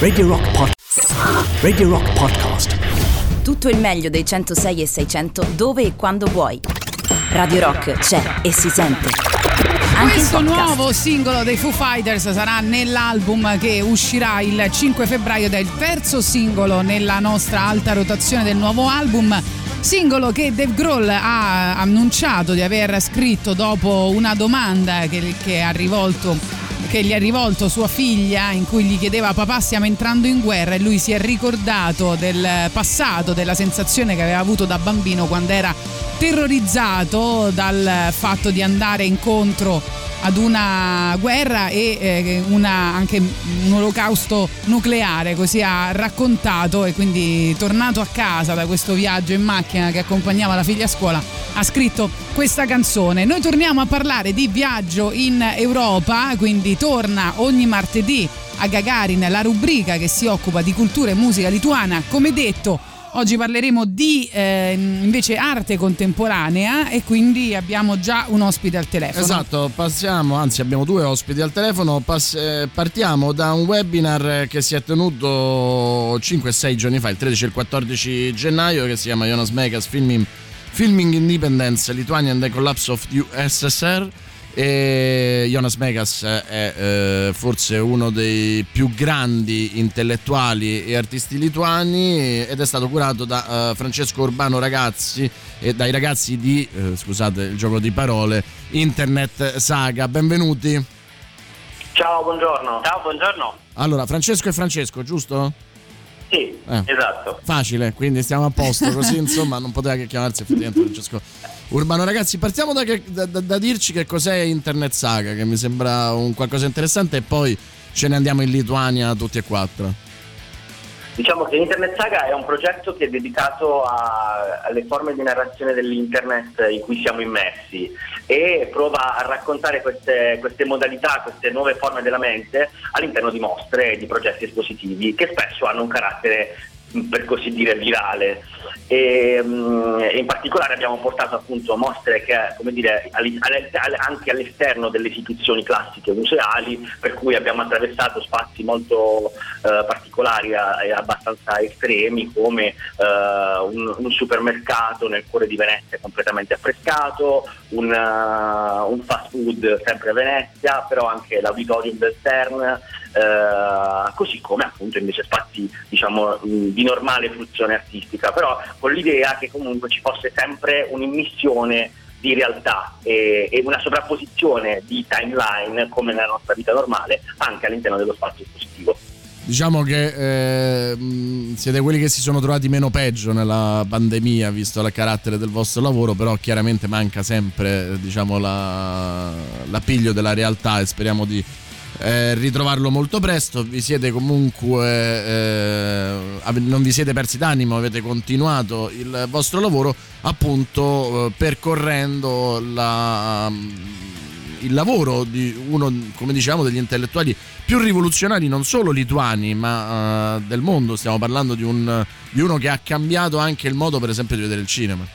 Radio Rock, Pod- Radio Rock Podcast. Tutto il meglio dei 106 e 600 dove e quando vuoi. Radio Rock c'è e si sente. Anche Questo nuovo singolo dei Foo Fighters sarà nell'album che uscirà il 5 febbraio ed è il terzo singolo nella nostra alta rotazione del nuovo album. Singolo che Dave Grohl ha annunciato di aver scritto dopo una domanda che, che ha rivolto che gli ha rivolto sua figlia in cui gli chiedeva papà stiamo entrando in guerra e lui si è ricordato del passato, della sensazione che aveva avuto da bambino quando era terrorizzato dal fatto di andare incontro ad una guerra e eh, una- anche un olocausto nucleare, così ha raccontato e quindi tornato a casa da questo viaggio in macchina che accompagnava la figlia a scuola, ha scritto questa canzone. Noi torniamo a parlare di viaggio in Europa, quindi torna ogni martedì a Gagarin la rubrica che si occupa di cultura e musica lituana, come detto Oggi parleremo di eh, invece arte contemporanea e quindi abbiamo già un ospite al telefono. Esatto, passiamo, anzi abbiamo due ospiti al telefono, pass- eh, partiamo da un webinar che si è tenuto 5-6 giorni fa, il 13 e il 14 gennaio, che si chiama Jonas Mekas Filming, Filming Independence, Lithuania and the Collapse of the USSR. E Jonas Mekas è eh, forse uno dei più grandi intellettuali e artisti lituani ed è stato curato da eh, Francesco Urbano Ragazzi e dai ragazzi di, eh, scusate il gioco di parole, Internet Saga. Benvenuti. Ciao, buongiorno. Ciao, buongiorno. Allora, Francesco e Francesco, giusto? Sì, Eh. esatto. Facile, quindi stiamo a posto, così insomma non poteva che chiamarsi effettivamente Francesco Urbano. Ragazzi, partiamo da, che- da- da- da dirci che cos'è Internet Saga, che mi sembra un qualcosa interessante e poi ce ne andiamo in Lituania tutti e quattro. Diciamo che Internet Saga è un progetto che è dedicato a- alle forme di narrazione dell'internet in cui siamo immersi e prova a raccontare queste, queste modalità, queste nuove forme della mente all'interno di mostre e di progetti espositivi che spesso hanno un carattere per così dire virale. E, mh, e in particolare abbiamo portato appunto mostre che dire anche all'esterno delle istituzioni classiche museali per cui abbiamo attraversato spazi molto eh, particolari e abbastanza estremi come eh, un, un supermercato nel cuore di Venezia completamente affrescato, un, eh, un fast food sempre a Venezia, però anche l'auditorium del CERN, eh, così come appunto invece spazi diciamo di normale fruizione artistica, però con l'idea che comunque ci fosse sempre un'immissione di realtà e, e una sovrapposizione di timeline come nella nostra vita normale anche all'interno dello spazio espositivo. Diciamo che eh, siete quelli che si sono trovati meno peggio nella pandemia, visto il carattere del vostro lavoro, però chiaramente manca sempre eh, diciamo, la, l'appiglio della realtà e speriamo di eh, ritrovarlo molto presto. Vi siete comunque, eh, non vi siete persi d'animo, avete continuato il vostro lavoro appunto eh, percorrendo la il lavoro di uno, come diciamo, degli intellettuali più rivoluzionari non solo lituani ma eh, del mondo. Stiamo parlando di, un, di uno che ha cambiato anche il modo, per esempio, di vedere il cinema.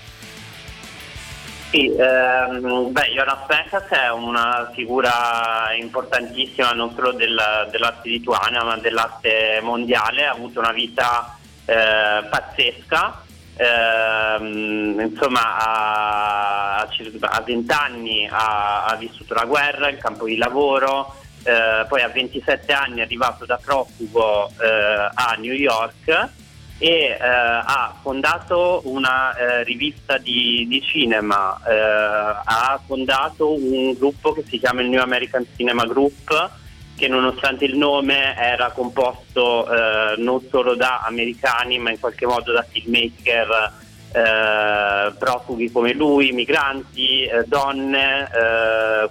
Sì, ehm, beh, Jonas Mekas è una figura importantissima non solo del- dell'arte lituana ma dell'arte mondiale, ha avuto una vita eh, pazzesca, Ehm, insomma a, a 20 anni ha, ha vissuto la guerra, il campo di lavoro, eh, poi a 27 anni è arrivato da profugo eh, a New York e eh, ha fondato una eh, rivista di, di cinema, eh, ha fondato un gruppo che si chiama il New American Cinema Group che nonostante il nome era composto eh, non solo da americani ma in qualche modo da filmmaker eh, profughi come lui, migranti, eh, donne,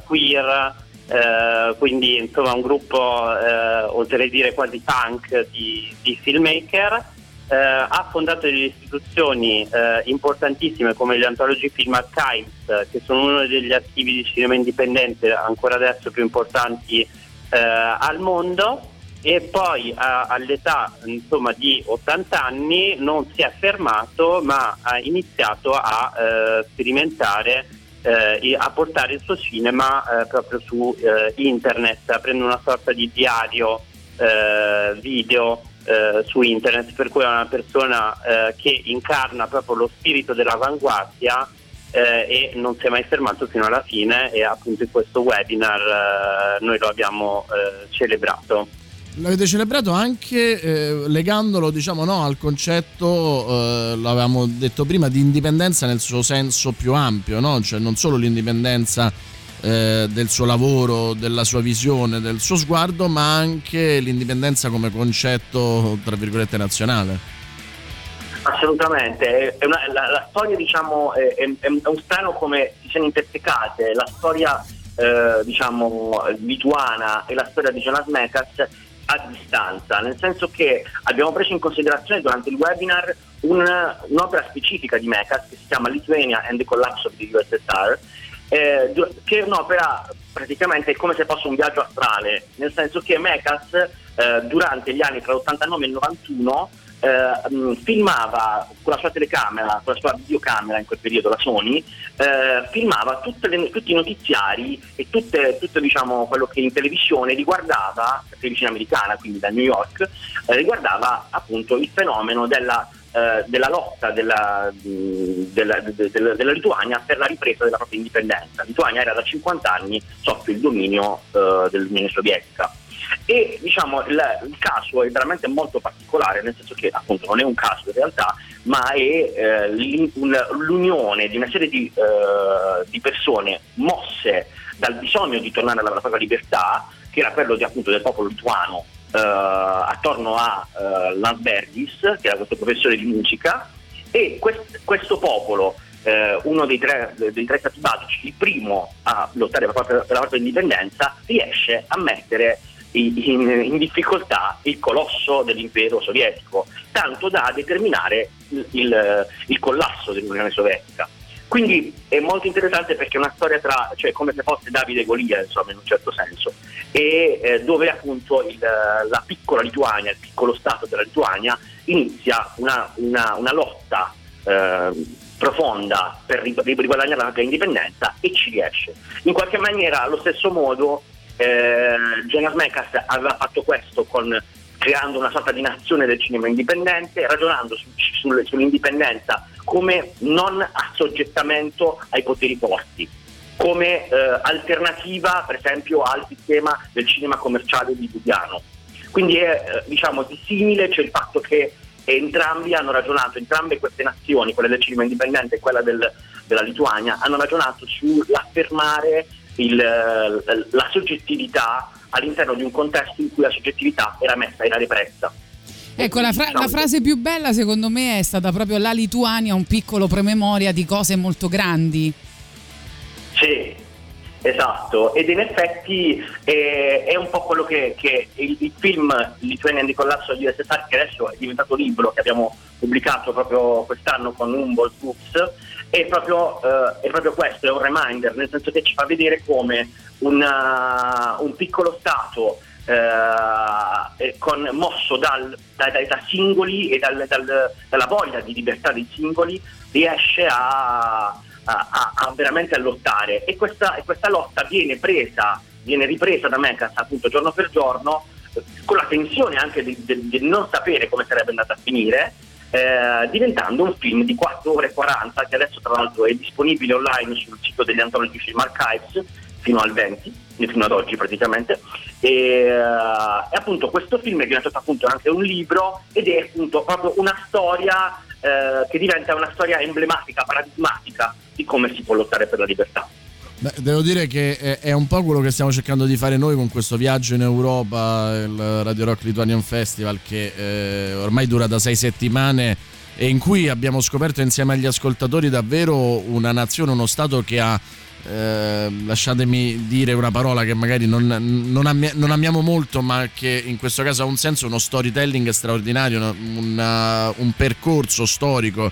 queer, eh, quindi insomma un gruppo eh, oserei dire quasi punk di, di filmmaker. Eh, ha fondato delle istituzioni eh, importantissime come gli Anthology Film Archives, che sono uno degli archivi di cinema indipendente ancora adesso più importanti eh, al mondo. E poi all'età insomma, di 80 anni non si è fermato ma ha iniziato a eh, sperimentare eh, a portare il suo cinema eh, proprio su eh, internet aprendo una sorta di diario eh, video eh, su internet, per cui è una persona eh, che incarna proprio lo spirito dell'avanguardia eh, e non si è mai fermato fino alla fine e appunto in questo webinar noi lo abbiamo celebrato. L'avete celebrato anche eh, legandolo diciamo, no, al concetto, eh, l'avevamo detto prima, di indipendenza nel suo senso più ampio, no? cioè non solo l'indipendenza eh, del suo lavoro, della sua visione, del suo sguardo, ma anche l'indipendenza come concetto, tra virgolette, nazionale. Assolutamente, una, la, la, storia diciamo è, è, è, un strano come si siano intersecate, la storia eh, diciamo lituana e la storia di Jonas Mekas a distanza, nel senso che abbiamo preso in considerazione durante il webinar un, un'opera specifica di Mekas che si chiama Lithuania and the Collapse of the USSR, eh, che è un'opera praticamente come se fosse un viaggio astrale, nel senso che Mekas eh, durante gli anni tra l'89 e il 91 eh, filmava con la sua telecamera, con la sua videocamera in quel periodo, la Sony, eh, filmava le, tutti i notiziari e tutte, tutto diciamo, quello che in televisione riguardava, la televisione americana, quindi da New York, eh, riguardava appunto il fenomeno della eh, della lotta della, della, della, della, Lituania per la ripresa della propria indipendenza. La Lituania era da 50 anni sotto il dominio eh, dell'Unione Sovietica. E diciamo il, il, caso è veramente molto particolare, nel senso che appunto non è un caso in realtà, ma è eh, l'unione di una serie di, eh, di, persone mosse dal bisogno di tornare alla propria libertà, che era quello di, appunto, del popolo lituano attorno a eh, Landsbergis, che era questo professore di musica, e quest, questo popolo eh, uno dei tre, dei tre, stati baltici, il primo a lottare per, per la propria indipendenza, riesce a mettere in, in, difficoltà il colosso dell'impero sovietico, tanto da determinare il, il, il collasso dell'Unione Sovietica. Quindi è molto interessante perché è una storia tra, cioè come se fosse Davide e Golia, insomma, in un certo senso, e eh, dove appunto il, la piccola Lituania, il piccolo Stato della Lituania, inizia una, una, una lotta eh, profonda per riguadagnare la propria indipendenza e ci riesce. In qualche maniera, allo stesso modo, eh, Jonas Mekas aveva fatto questo con, creando una sorta di nazione del cinema indipendente, ragionando su, su, sull'indipendenza come non assoggettamento ai poteri forti, come eh, alternativa per esempio al sistema del cinema commerciale di Giuliano. Quindi è eh, diciamo di simile c'è il fatto che entrambi hanno ragionato, entrambe queste nazioni, quella del cinema indipendente e quella del, della Lituania, hanno ragionato sull'affermare il, la soggettività all'interno di un contesto in cui la soggettività era messa, era repressa. Ecco, la, fra- la, frase più bella secondo me è stata proprio la Lituania, un piccolo promemoria di cose molto grandi. Sì, esatto, ed in effetti è, è un po' quello che, che il, il, film Lithuanian di collasso di USSR, che adesso è diventato libro, che abbiamo pubblicato proprio quest'anno con Humboldt Books, è proprio, uh, è proprio, questo, è un reminder, nel senso che ci fa vedere come una, un piccolo Stato uh, con, mosso dal, da, da, da, singoli e dal, dal, dalla voglia di libertà dei singoli riesce a, a, a veramente a lottare e questa, questa, lotta viene presa, viene ripresa da Mecas appunto giorno per giorno con la tensione anche di, di, di non sapere come sarebbe andata a finire eh, diventando un film di 4 ore e 40 che adesso tra l'altro è disponibile online sul sito degli Anthology Film Archives fino al 20, fino ad oggi praticamente. E, eh, appunto questo film è diventato appunto anche un libro ed è appunto proprio una storia eh, che diventa una storia emblematica, paradigmatica di come si può lottare per la libertà. Beh, devo dire che è un po' quello che stiamo cercando di fare noi con questo viaggio in Europa, il Radio Rock Lithuanian Festival, che eh, ormai dura da sei settimane e in cui abbiamo scoperto insieme agli ascoltatori davvero una nazione, uno Stato che ha, eh, lasciatemi dire una parola che magari non, non, ami- non, amiamo molto, ma che in questo caso ha un senso, uno storytelling straordinario, una, un percorso storico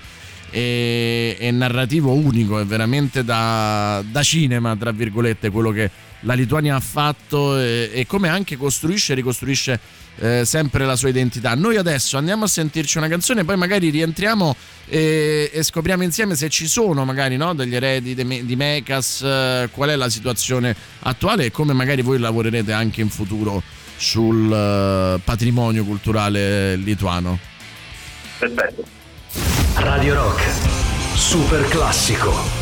e, e narrativo unico, è veramente da, da, cinema, tra virgolette, quello che la Lituania ha fatto e, e come anche costruisce e ricostruisce eh, sempre la sua identità. Noi adesso andiamo a sentirci una canzone, poi magari rientriamo e, e scopriamo insieme se ci sono magari no, degli eredi di, di Mecas, eh, qual è la situazione attuale e come magari voi lavorerete anche in futuro sul uh, patrimonio culturale lituano. Perfetto. Radio Rock, super classico.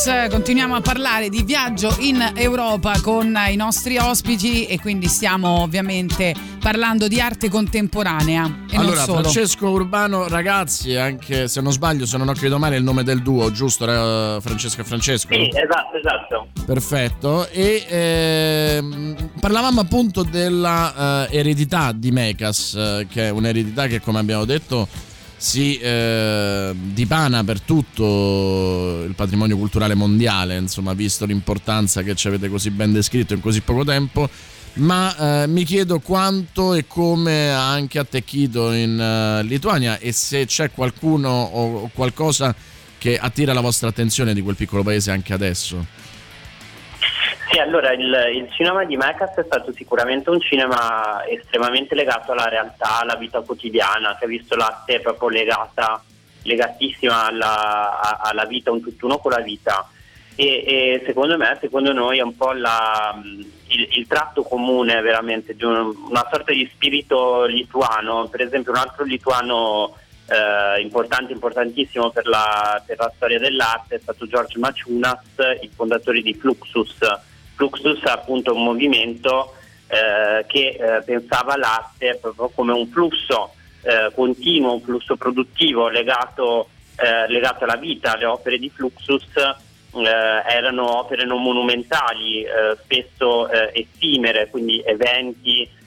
Talking Heads. Continuiamo a parlare di viaggio in Europa con i nostri ospiti e quindi stiamo ovviamente parlando di arte contemporanea. E allora, non solo. Francesco Urbano, ragazzi, anche se non sbaglio, se non ho credo male, è il nome del duo, giusto? eh, Francesco e Francesco? Sì, esatto, esatto. Perfetto. E ehm, parlavamo appunto della eh, eredità di Mecas, eh, che è un'eredità che, come abbiamo detto, si eh, dipana per tutto il patrimonio culturale mondiale, insomma, visto l'importanza che ci avete così ben descritto in così poco tempo. Ma eh, mi chiedo quanto e come ha anche attecchito in eh, Lituania e se c'è qualcuno o o qualcosa che attira la vostra attenzione di quel piccolo paese anche adesso. Sì, allora il, il cinema di Mecas è stato sicuramente un cinema estremamente legato alla realtà, alla vita quotidiana, che ha visto l'arte proprio legata, legatissima alla, alla vita, un tutt'uno con la vita. E, e secondo me, secondo noi, è un po' la- il, il tratto comune veramente di un- una sorta di spirito lituano. Per esempio, un altro lituano eh, importante, importantissimo per la, per la storia dell'arte è stato George Maciunas, il fondatore di Fluxus. Fluxus è appunto un movimento eh, che eh, pensava l'arte proprio come un flusso eh, continuo, un flusso produttivo legato, eh, legato alla vita. Le opere di Fluxus eh, erano opere non monumentali, eh, spesso effimere, quindi eventi,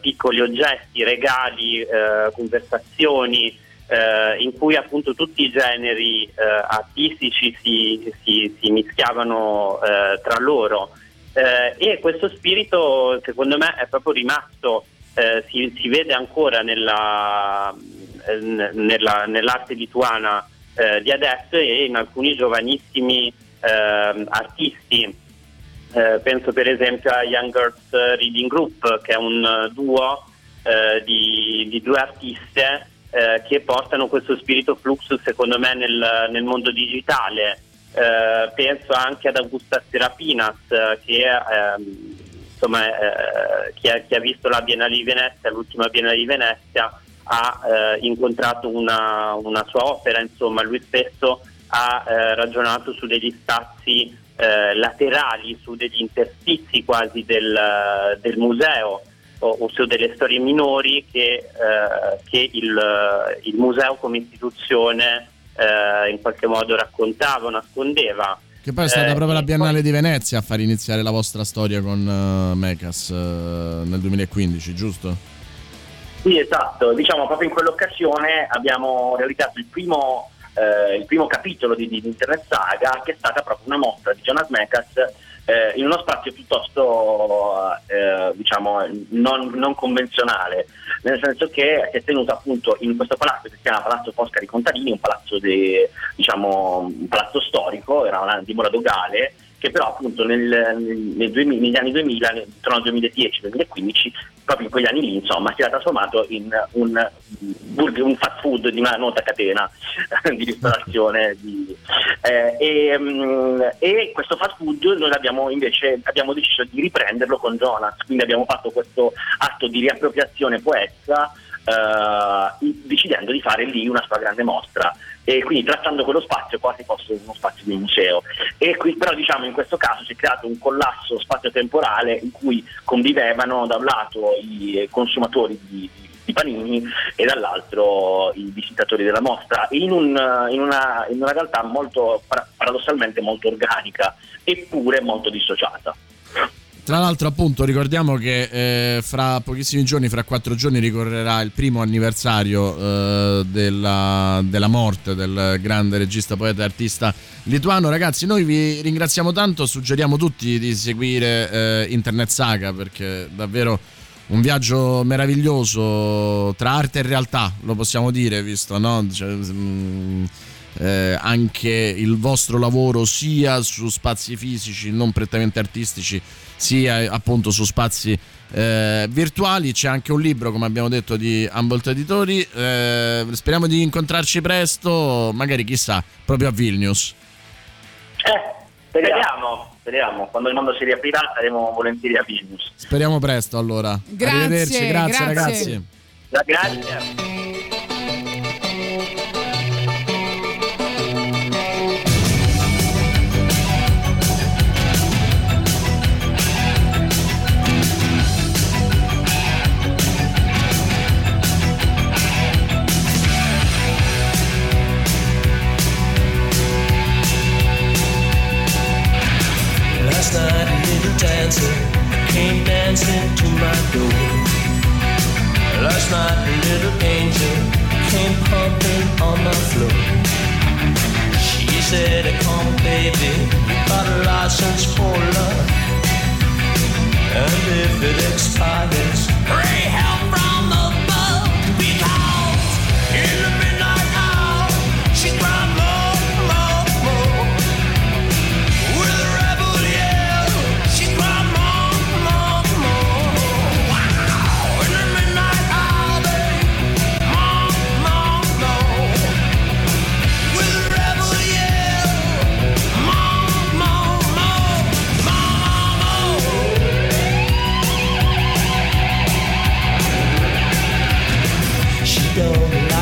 piccoli oggetti, regali, conversazioni, eh, in cui appunto tutti i generi eh, artistici si, si- si mischiavano eh, tra loro. Eh, e questo spirito secondo me è proprio rimasto, eh, si, si vede ancora nella, nella- nell'arte lituana eh, di adesso e in alcuni giovanissimi artisti. Penso per esempio a Young Girls Reading Group, che è un duo di, di due artiste eh, che portano questo spirito flux, secondo me, nel, nel mondo digitale. Eh, penso anche ad Augusta Serapinas, eh, che ehm, insomma, eh, chi, ha, chi ha visto la Biennale di Venezia, l'ultima Biennale di Venezia, ha eh, incontrato una, una sua opera, insomma, lui stesso ha eh, ragionato su degli spazi laterali, su degli interstizi quasi del, del museo o, o su delle storie minori che, eh, che il, il museo come istituzione eh, in qualche modo raccontava, o nascondeva. Che poi è stata Eh, proprio la Biennale poi- di Venezia a far iniziare la vostra storia con eh, Mecas eh, nel 2015, giusto? Sì, esatto, diciamo proprio in quell'occasione abbiamo realizzato il primo, eh, il primo capitolo di, di Internet Saga che è stata proprio una mostra di Jonas Mekas eh, in uno spazio piuttosto eh, diciamo non, non convenzionale, nel senso che è tenuto appunto in questo palazzo che si chiama Palazzo Foscari Contadini, un palazzo, de- diciamo, un palazzo storico, era una dimora dogale che però appunto nel, nel- nel 2000 negli anni 2000, nel- intorno al 2010-2015, proprio in quegli anni lì, insomma, si era trasformato in un, un fast food di una nota catena di ristorazione. di- eh, e, mm, e questo fast food noi abbiamo invece abbiamo deciso di riprenderlo con Jonas, quindi abbiamo fatto questo atto di riappropriazione poetica eh, decidendo di fare lì una sua grande mostra e quindi trattando quello spazio quasi fosse uno spazio di museo e qui però diciamo in questo caso si è creato un collasso spazio-temporale in cui convivevano da un lato i consumatori di, di panini e dall'altro i visitatori della mostra in, un- in una, in una realtà molto para- paradossalmente molto organica eppure molto dissociata. Tra l'altro, appunto, ricordiamo che eh, fra pochissimi giorni, fra quattro giorni, ricorrerà il primo anniversario eh, della, della morte del grande regista, poeta e artista lituano. Ragazzi, noi vi ringraziamo tanto, suggeriamo tutti di seguire eh, Internet Saga perché davvero un viaggio meraviglioso tra arte e realtà, lo possiamo dire, visto, no? Cioè, mm, eh, anche il vostro lavoro sia su spazi fisici non prettamente artistici sia eh, appunto su spazi eh, virtuali c'è anche un libro come abbiamo detto di Humboldt Editori Eh, speriamo di incontrarci presto magari chissà proprio a Vilnius Eh, speriamo, speriamo, quando il mondo si riaprirà saremo volentieri a Vilnius. speriamo presto allora Grazie, arrivederci grazie, grazie. ragazzi Grazie. baby, got a license for love. And if it expires,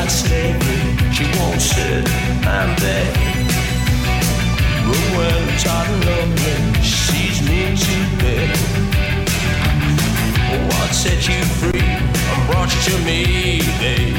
like slavery. She wants it, I'm there. But when it's hot and lonely, she sees me and she's. Oh, what set you free I brought you to me, babe?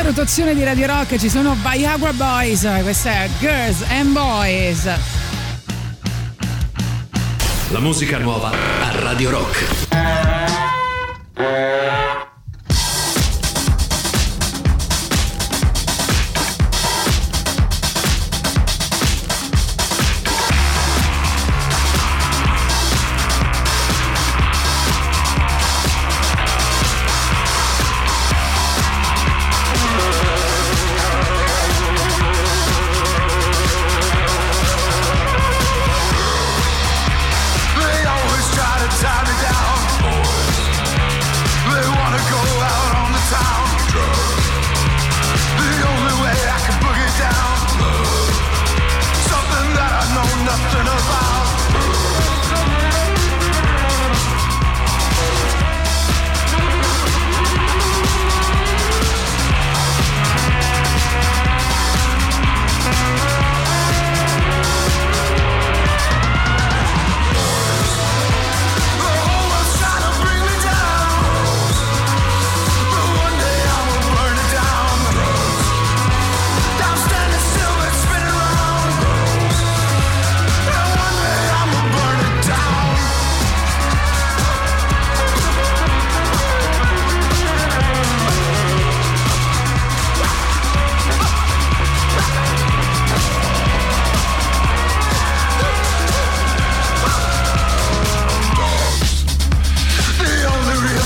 questa rotazione di Radio Rock ci sono Viagra Boys, questa è Girls and Boys. La musica nuova a Radio Rock.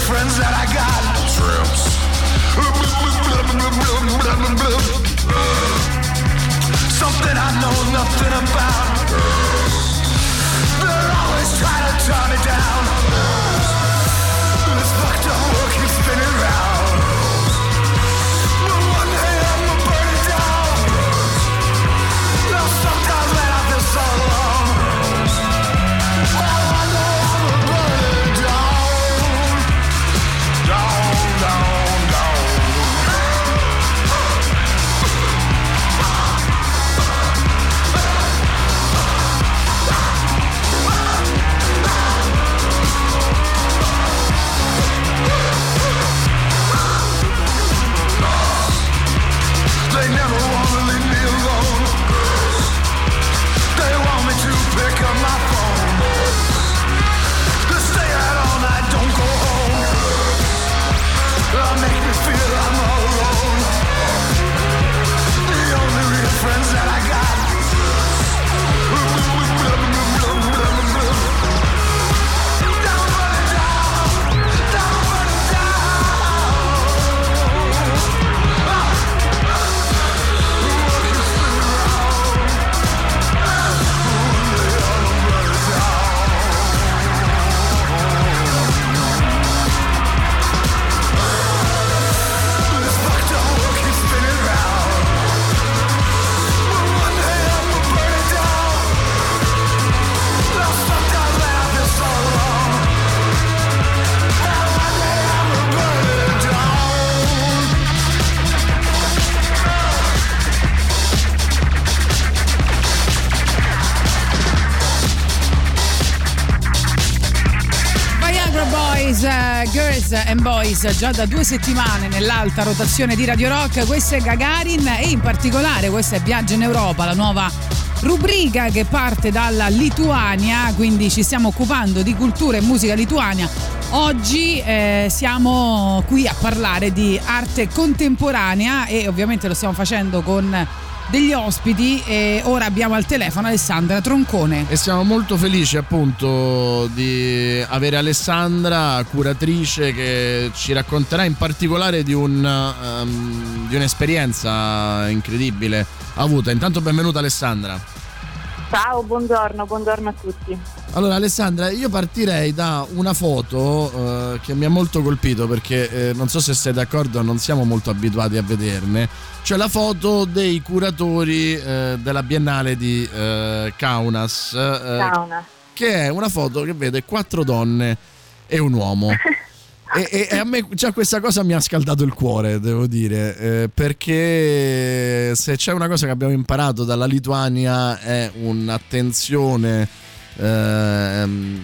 friends that I got. Tramps. Something I know nothing about. They're always trying to turn me down. This fucked up world keeps spinning round. And Boys, già da due settimane nell'alta rotazione di Radio Rock, questo è Gagarin e in particolare questo è Viaggio in Europa, la nuova rubrica che parte dalla Lituania, quindi ci stiamo occupando di cultura e musica lituania. Oggi eh, siamo qui a parlare di arte contemporanea e ovviamente lo stiamo facendo con degli ospiti e ora abbiamo al telefono Alessandra Troncone. E siamo molto felici appunto di avere Alessandra, curatrice, che ci racconterà in particolare di, un, ehm, di un'esperienza incredibile avuta. Intanto benvenuta Alessandra. Ciao, buongiorno, buongiorno a tutti. Allora Alessandra, io partirei da una foto eh, che mi ha molto colpito perché eh, non so se sei d'accordo, non siamo molto abituati a vederne, cioè la foto dei curatori eh, della Biennale di eh, Kaunas, eh, Sauna. che è una foto che vede quattro donne e un uomo. E, e- a me già questa cosa mi ha scaldato il cuore, devo dire, eh, perché se c'è una cosa che abbiamo imparato dalla Lituania è un'attenzione, ehm,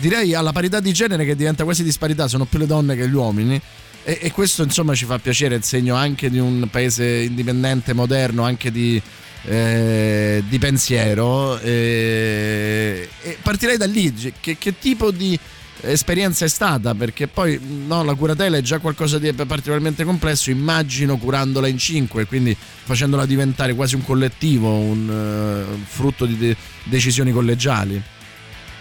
direi alla parità di genere che diventa quasi disparità, sono più le donne che gli uomini. E, e questo insomma ci fa piacere, è il segno anche di un paese indipendente, moderno, anche di, eh, di pensiero. eh, partirei da lì, che, che tipo di esperienza è stata? Perché poi no, la curatela è già qualcosa di particolarmente complesso, immagino curandola in cinque, quindi facendola diventare quasi un collettivo, un eh, frutto di de- decisioni collegiali.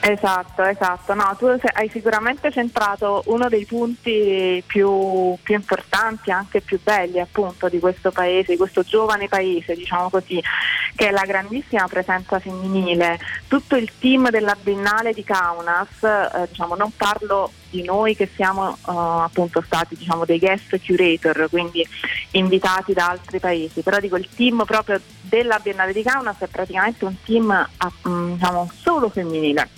Esatto, esatto. No, tu hai sicuramente centrato uno dei punti più, più importanti, anche più belli appunto di questo paese, di questo giovane paese, diciamo così, che è la grandissima presenza femminile. Tutto il team della Biennale di Kaunas, eh, diciamo, non parlo di noi che siamo eh, appunto stati diciamo, dei guest curator, quindi invitati da altri paesi, però dico il team proprio della Biennale di Kaunas è praticamente un team mm, diciamo, solo femminile.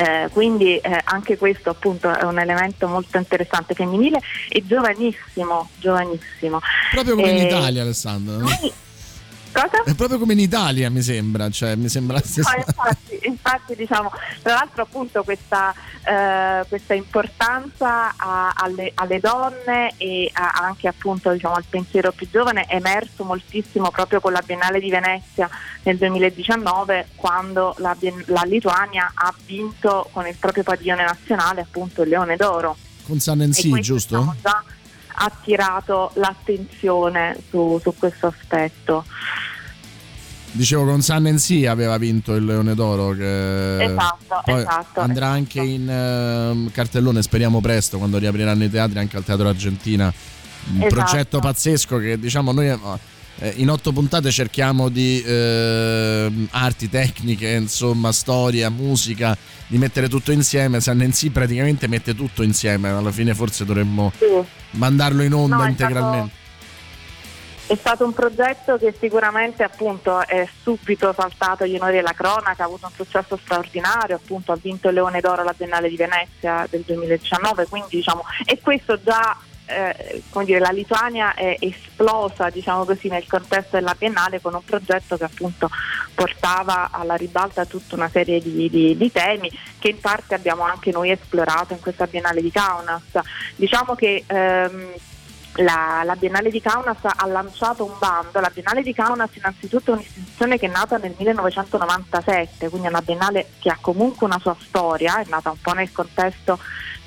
Eh, quindi eh, anche questo appunto è un elemento molto interessante femminile e giovanissimo, giovanissimo. Proprio come in Eh, Italia, Alessandro. no? noi- Cosa? È proprio come in Italia, mi sembra, cioè mi sembra la stessa. No, infatti, infatti, diciamo, tra l'altro appunto questa, eh, questa importanza a- alle, alle donne e a- anche appunto diciamo, al pensiero più giovane è emerso moltissimo proprio con la Biennale di Venezia nel 2019 quando la, la Lituania ha vinto con il proprio padiglione nazionale appunto il Leone d'Oro. Con Sea, questo, giusto? diciamo, già attirato l'attenzione su, su questo aspetto. Dicevo con Sun and Sea aveva vinto il Leone d'Oro che Esatto, poi esatto, andrà esatto. anche in ehm, cartellone speriamo presto quando riapriranno i teatri anche al Teatro Argentina un Esatto. progetto pazzesco che diciamo noi eh, in otto puntate cerchiamo di eh, arti, tecniche, insomma, storia, musica, di mettere tutto insieme. Sannensi praticamente mette tutto insieme, alla fine forse dovremmo Sì. Mandarlo in onda No, è integralmente. È stato un progetto che sicuramente appunto è subito saltato agli onori della cronaca, ha avuto un successo straordinario, appunto ha vinto il Leone d'Oro alla Biennale di Venezia del 2019, quindi diciamo, e questo già eh, dire, la Lituania è esplosa diciamo così, nel contesto della Biennale con un progetto che appunto portava alla ribalta tutta una serie di, di- di temi che in parte abbiamo anche noi esplorato in questa Biennale di Kaunas. Diciamo che ehm, la, la Biennale di Kaunas ha lanciato un bando. La Biennale di Kaunas innanzitutto è un'istituzione che è nata nel 1997, quindi è una biennale che ha comunque una sua storia, è nata un po' nel contesto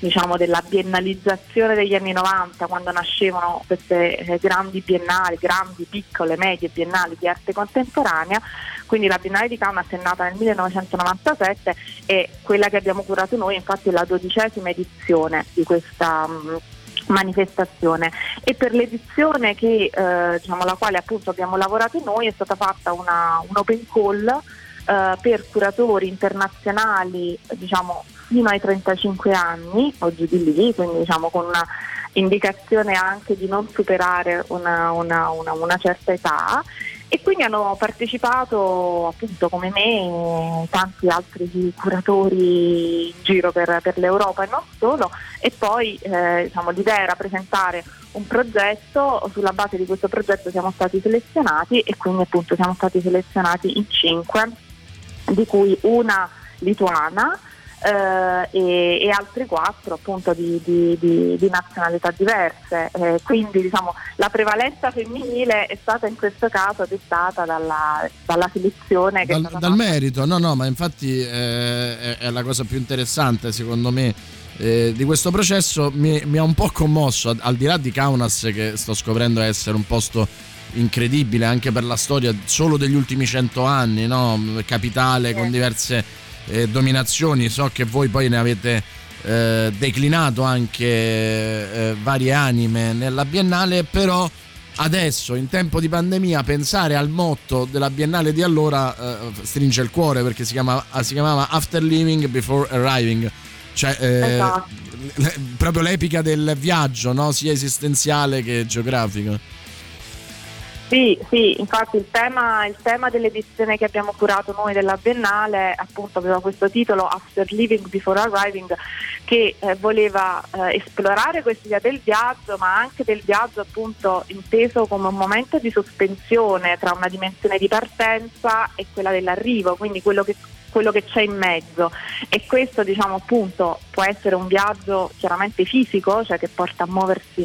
diciamo, della biennalizzazione degli anni 90, quando nascevano queste eh, grandi biennali, grandi, piccole, medie biennali di arte contemporanea. Quindi la Biennale di Kaunas è nata nel 1997 e quella che abbiamo curato noi infatti è la dodicesima edizione di questa mh, manifestazione e per l'edizione che, eh, diciamo, la quale appunto abbiamo lavorato noi è stata fatta una, un open call eh, per curatori internazionali diciamo, fino ai 35 anni o giù di lì, quindi diciamo, con una indicazione anche di non superare una, una- una- una certa età. E quindi hanno partecipato appunto come me tanti altri curatori in giro per, per l'Europa e non solo. E poi eh, diciamo, l'idea era presentare un progetto, sulla base di questo progetto siamo stati selezionati e quindi appunto siamo stati selezionati in cinque, di cui una lituana eh, e, e altri quattro appunto di, di- di- di nazionalità diverse. Eh, quindi diciamo la prevalenza femminile è stata in questo caso dettata dalla, dalla selezione che Dal, dal merito, no, no, ma infatti eh, è, è la cosa più interessante secondo me eh, di questo processo. Mi, mi ha un po' commosso, al, al di là di Kaunas che sto scoprendo essere un posto incredibile anche per la storia solo degli ultimi cento anni, no? capitale con diverse eh, dominazioni. So che voi poi ne avete eh, declinato anche eh, varie anime nella Biennale, però adesso in tempo di pandemia pensare al motto della Biennale di allora eh, stringe il cuore perché si, chiama- si chiamava After Living Before Arriving. Cioè, eh, Esatto. proprio l'epica del viaggio, no? sia esistenziale che geografico. Sì, sì, infatti il tema, il tema dell'edizione che abbiamo curato noi della Biennale appunto aveva questo titolo After Living Before Arriving che eh, voleva eh, esplorare quest'idea del viaggio ma anche del viaggio appunto inteso come un momento di sospensione tra una dimensione di partenza e quella dell'arrivo, quindi quello che quello che c'è in mezzo e questo diciamo appunto può essere un viaggio chiaramente fisico, cioè che porta a muoversi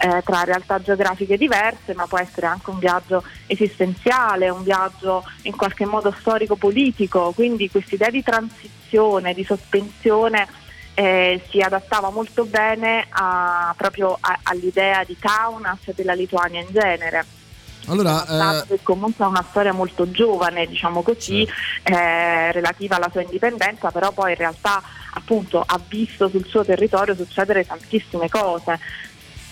eh, tra realtà geografiche diverse, ma può essere anche un viaggio esistenziale, un viaggio in qualche modo storico-politico, quindi quest'idea di transizione, di sospensione eh, si adattava molto bene a- proprio a- all'idea di Kaunas e della Lituania in genere. Allora, eh, comunque ha una storia molto giovane, diciamo così, eh, relativa alla sua indipendenza, però poi in realtà appunto ha visto sul suo territorio succedere tantissime cose.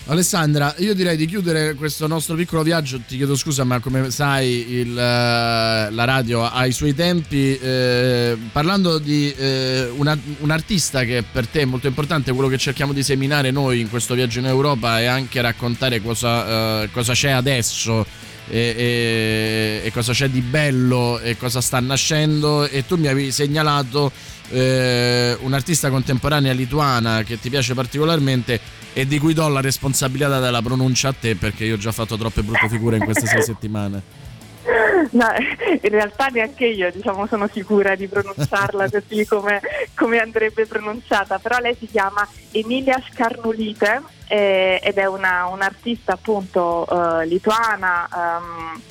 Alessandra, io direi di chiudere questo nostro piccolo viaggio. Ti chiedo scusa, ma come sai, il, eh, la radio ha i suoi tempi. eh, parlando di eh, una- un artista che per te è molto importante, quello che cerchiamo di seminare noi in questo viaggio in Europa è anche raccontare cosa, eh, cosa c'è adesso. E, e- e cosa c'è di bello e cosa sta nascendo. E tu mi avevi segnalato eh, un'artista contemporanea lituana che ti piace particolarmente e di cui do la responsabilità della pronuncia a te perché io ho già fatto troppe brutte figure in queste sei settimane. No, in realtà neanche io diciamo, sono sicura di pronunciarla così come, come andrebbe pronunciata, però lei si chiama Emilia Scarnulite eh, ed è una, un'artista appunto eh, lituana. ehm,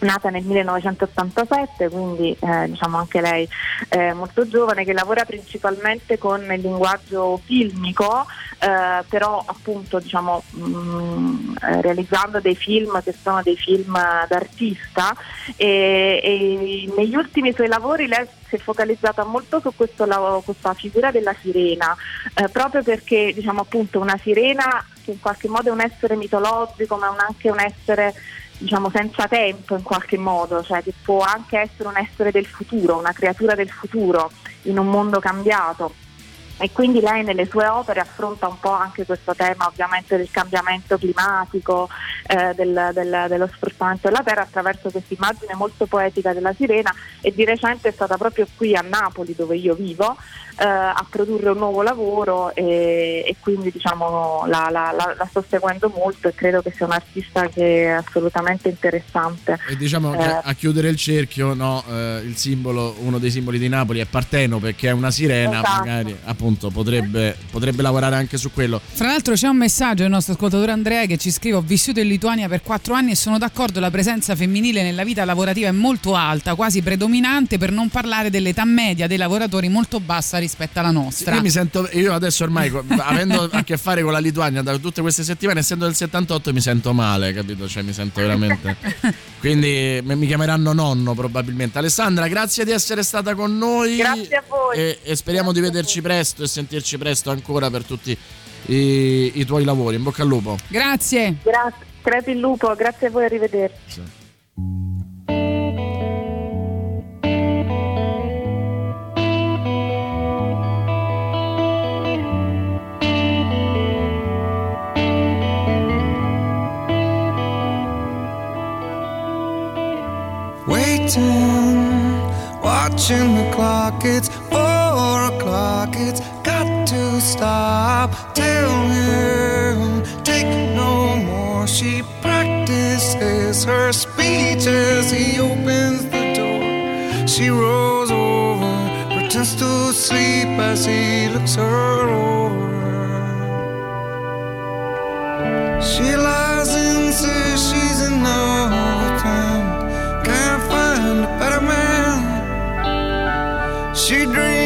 Nata nel 1987, quindi eh, diciamo anche lei eh, molto giovane, che lavora principalmente con il linguaggio filmico, eh, però appunto diciamo mh, eh, realizzando dei film che sono dei film d'artista. E, e negli ultimi suoi lavori lei si è focalizzata molto su questo questa figura della sirena, eh, proprio perché diciamo appunto una sirena che in qualche modo è un essere mitologico ma anche un essere diciamo senza tempo in qualche modo, cioè che può anche essere un essere del futuro, una creatura del futuro in un mondo cambiato. E quindi lei nelle sue opere affronta un po' anche questo tema ovviamente del cambiamento climatico, eh, del- del- dello sfruttamento della terra attraverso questa immagine molto poetica della sirena e di recente è stata proprio qui a Napoli dove io vivo eh, a produrre un nuovo lavoro e, e quindi diciamo la, la- la- la sto seguendo molto e credo che sia un artista che è assolutamente interessante. E diciamo che Eh. a chiudere il cerchio, no, eh, il simbolo, uno dei simboli di Napoli è Partenope, che è una sirena, Esatto. magari appunto potrebbe, potrebbe lavorare anche su quello. Fra l'altro c'è un messaggio del nostro ascoltatore Andrea che ci scrive ho vissuto in Lituania per quattro anni e sono d'accordo la presenza femminile nella vita lavorativa è molto alta, quasi predominante per non parlare dell'età media dei lavoratori molto bassa rispetto alla nostra. Io mi sento, io adesso ormai, avendo a che fare con la Lituania da tutte queste settimane, essendo del 78, mi sento male, capito? Cioè, mi sento veramente. Quindi mi chiameranno nonno probabilmente. Alessandra, grazie di essere stata con noi. Grazie a voi. E, e speriamo di vederci presto e sentirci presto ancora per tutti i, i tuoi lavori. In bocca al lupo. Grazie. Grazie, crepi il lupo, grazie a voi, arrivederci. Waiting, watching the clock. It's four o'clock. It's got to stop. Tell him, take more. She practices her speech as he opens the door. She rolls over, pretends to sleep as he looks her over. She lies and says she's in love with him. Can't find a better man. She dreams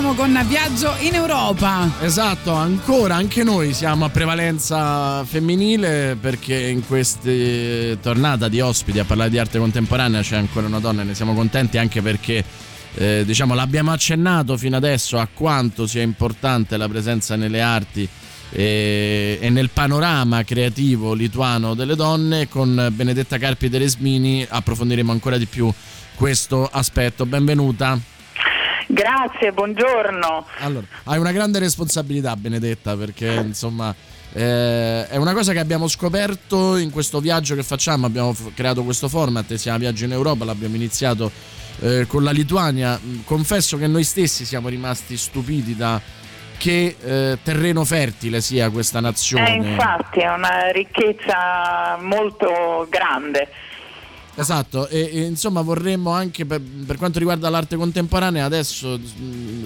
continuiamo con Viaggio in Europa. Esatto, ancora anche noi siamo a prevalenza femminile perché in queste tornata di ospiti a parlare di arte contemporanea c'è ancora una donna e ne siamo contenti anche perché eh, diciamo l'abbiamo accennato fino adesso a quanto sia importante la presenza nelle arti e, e nel panorama creativo lituano delle donne con Benedetta Carpi Teresmini approfondiremo ancora di più questo aspetto. Benvenuta. Grazie, buongiorno. Allora, hai una grande responsabilità, Benedetta, perché insomma eh, è una cosa che abbiamo scoperto in questo viaggio che facciamo. Abbiamo f- creato questo format, si chiama Viaggio in Europa, l'abbiamo iniziato eh, con la Lituania. Mm, Confesso che noi stessi siamo rimasti stupiti da che eh, terreno fertile sia questa nazione. Eh, infatti è una ricchezza molto grande. Esatto, e, e, insomma vorremmo anche per, per, quanto riguarda l'arte contemporanea adesso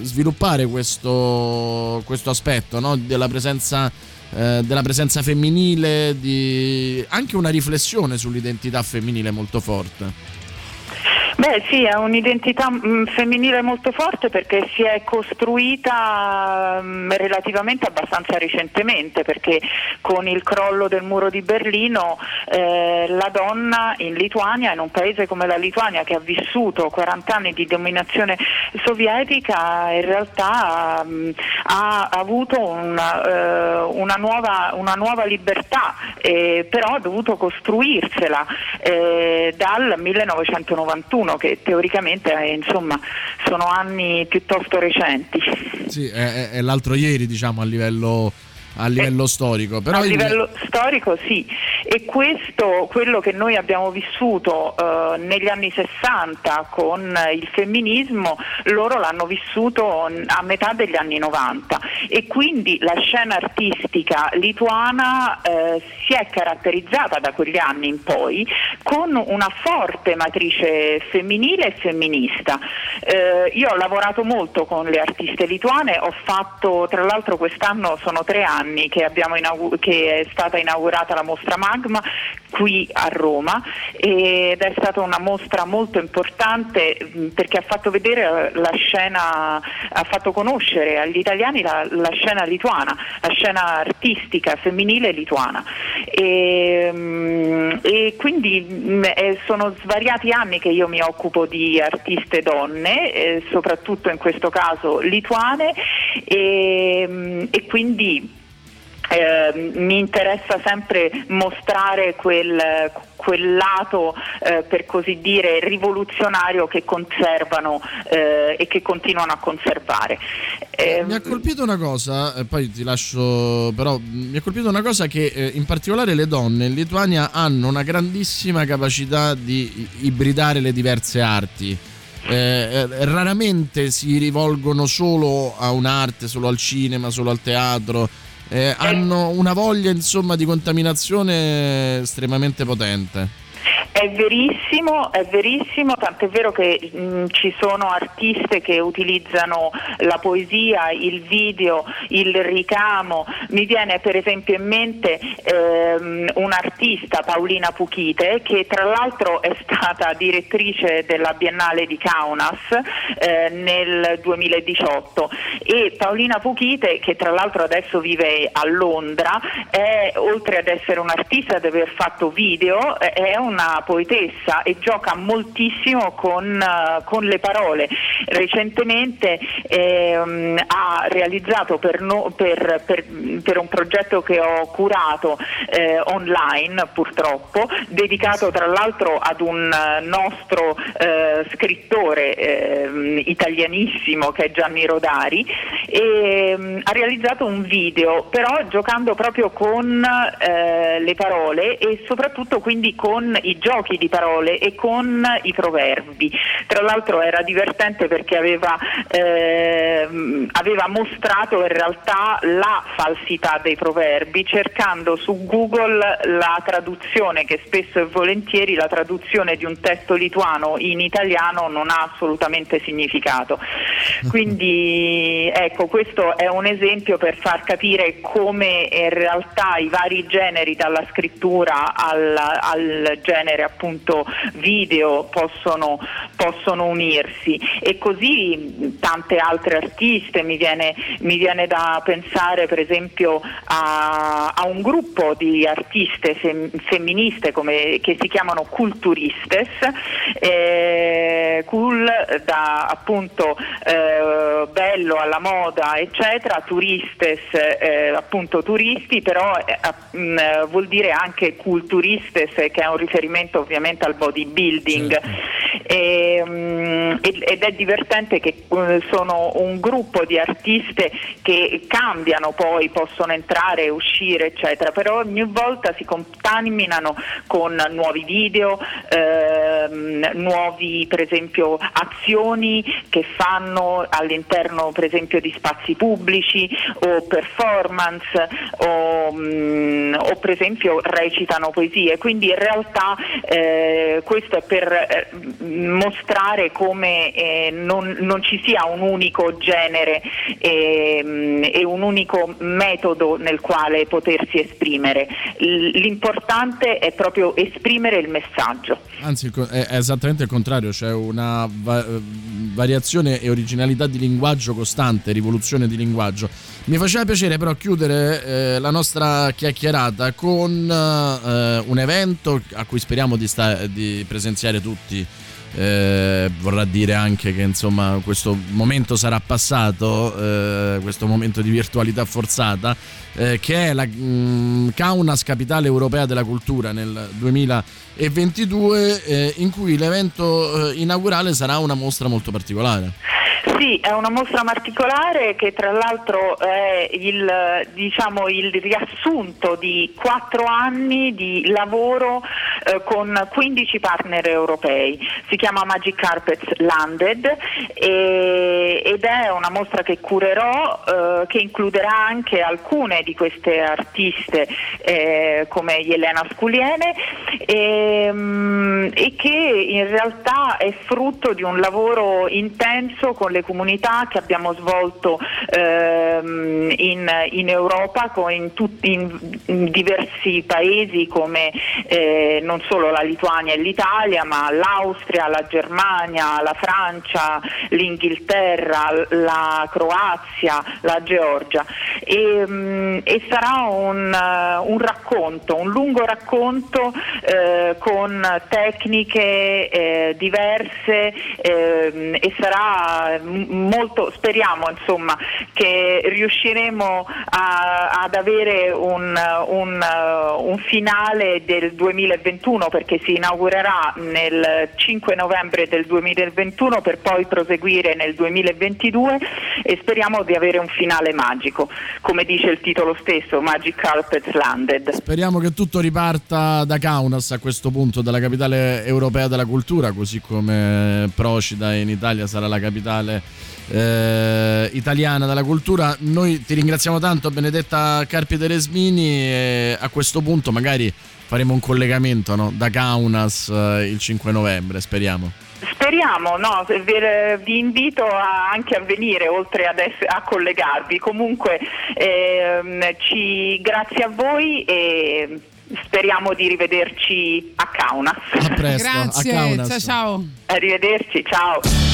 sviluppare questo, questo aspetto no? della, presenza, eh, della presenza femminile, di, anche una riflessione sull'identità femminile molto forte. Beh sì, è un'identità mh, femminile molto forte perché si è costruita mh, relativamente abbastanza recentemente perché con il crollo del muro di Berlino eh, la donna in Lituania, in un paese come la Lituania che ha vissuto 40 anni di dominazione sovietica, in realtà mh, ha avuto una, eh, una, nuova, una nuova, libertà, eh, però ha dovuto costruirsela eh, dal 1991 che teoricamente eh, insomma, sono anni piuttosto recenti. Sì, è, è l'altro ieri diciamo a livello a livello eh, storico. Però a livello il... storico sì, e questo, quello che noi abbiamo vissuto eh, negli anni 60 con il femminismo, loro l'hanno vissuto a metà degli anni 90 e quindi la scena artistica lituana eh, si è caratterizzata da quegli anni in poi con una forte matrice femminile e femminista. Eh, io ho lavorato molto con le artiste lituane, ho fatto tra l'altro quest'anno sono tre anni anni che, inaugur- che, è stata inaugurata la mostra Magma qui a Roma ed è stata una mostra molto importante perché ha fatto vedere la scena, ha fatto conoscere agli italiani la, la scena lituana, la scena artistica femminile lituana. E, e quindi sono svariati anni che io mi occupo di artiste donne, eh, soprattutto in questo caso lituane, e, e quindi eh, mi interessa sempre mostrare quel, quel lato eh, per così dire rivoluzionario che conservano eh, e che continuano a conservare. mi ha colpito una cosa, e poi ti lascio però, mi ha colpito una cosa che eh, in particolare le donne in Lituania hanno una grandissima capacità di ibridare le diverse arti. Eh, raramente si rivolgono solo a un'arte, solo al cinema, solo al teatro, eh, hanno una voglia insomma di contaminazione estremamente potente. È verissimo, è verissimo, tant'è vero che mh, ci sono artiste che utilizzano la poesia, il video, il ricamo. Mi viene per esempio in mente ehm, un'artista, Paolina Puchite, che tra l'altro è stata direttrice della Biennale di Kaunas eh, nel 2018 e Paolina Puchite, che tra l'altro adesso vive a Londra, è, oltre ad essere un'artista, ad aver fatto video, è una poetessa e gioca moltissimo con, uh, con le parole. Recentemente ehm, ha realizzato per, no, per, per, per, un progetto che ho curato eh, online purtroppo, dedicato tra l'altro ad un nostro eh, scrittore eh, italianissimo che è Gianni Rodari, e, um, ha realizzato un video però giocando proprio con eh, le parole e soprattutto quindi con i giochi giochi di parole e con i proverbi. Tra l'altro era divertente perché aveva, eh, aveva mostrato in realtà la falsità dei proverbi cercando su Google la traduzione che spesso e volentieri la traduzione di un testo lituano in italiano non ha assolutamente significato. Quindi ecco, questo è un esempio per far capire come in realtà i vari generi dalla scrittura al, al genere appunto video possono, possono unirsi. E così tante altre artiste, mi viene, mi viene da pensare per esempio a, a un gruppo di artiste fem- femministe come- che si chiamano culturistes, eh, cool da appunto eh, bello alla moda eccetera, turistes eh, appunto turisti, però eh, mh, vuol dire anche culturistes che è un riferimento ovviamente al bodybuilding. E, mh, ed è divertente che eh, sono un gruppo di artiste che cambiano poi, possono entrare uscire eccetera, però ogni volta si contaminano con nuovi video, ehm, nuovi per esempio azioni che fanno all'interno per esempio di spazi pubblici o performance o, mm, o per esempio recitano poesie, quindi in realtà eh, questo è per eh, mostrare come eh, non, non ci sia un unico genere ehm, e un unico metodo nel quale potersi esprimere. L'importante è proprio esprimere il messaggio. Anzi, è esattamente il contrario, c'è una va- variazione e originalità di linguaggio costante, rivoluzione di linguaggio. Mi faceva piacere però chiudere eh, la nostra chiacchierata con eh, un evento a cui speriamo di, sta- di presenziare tutti. Eh, vorrà dire anche che insomma questo momento sarà passato, eh, questo momento di virtualità forzata, eh, che è la mm, Kaunas Capitale Europea della Cultura nel 2022, eh, in cui l'evento eh, inaugurale sarà una mostra molto particolare. Sì, è una mostra particolare che tra l'altro è il, diciamo, il riassunto di quattro anni di lavoro eh, con 15 partner europei. Si chiama Magic Carpets Landed e- ed è una mostra che curerò eh, che includerà anche alcune di queste artiste eh, come Elena Sculiene e, mm, e che in realtà è frutto di un lavoro intenso con le comunità che abbiamo svolto ehm, in, in Europa, in, tutti, in, in diversi paesi come eh, non solo la Lituania e l'Italia, ma l'Austria, la Germania, la Francia, l'Inghilterra, la Croazia, la Georgia. E, mm, e sarà un, eh, un racconto, un lungo racconto eh, con tecniche eh, diverse ehm, e sarà molto, speriamo insomma che riusciremo a- ad avere un, un, un finale del 2021 perché si inaugurerà nel 5 novembre del 2021 per poi proseguire nel 2022 e speriamo di avere un finale magico, come dice il titolo stesso, Magic Carpets Landed. Speriamo che tutto riparta da Kaunas a questo punto, dalla capitale europea della cultura, così come Procida in Italia sarà la capitale eh, italiana della cultura. Noi ti ringraziamo tanto Benedetta Carpi Teresmini e a questo punto magari faremo un collegamento no? da Kaunas eh, il 5 novembre, speriamo. Speriamo, no, vi, vi invito a- anche a venire oltre ad ess- a collegarvi. Comunque ehm, ci, grazie a voi e speriamo di rivederci a Kaunas. A presto, Grazie, a Kaunas. ciao ciao. Arrivederci, ciao.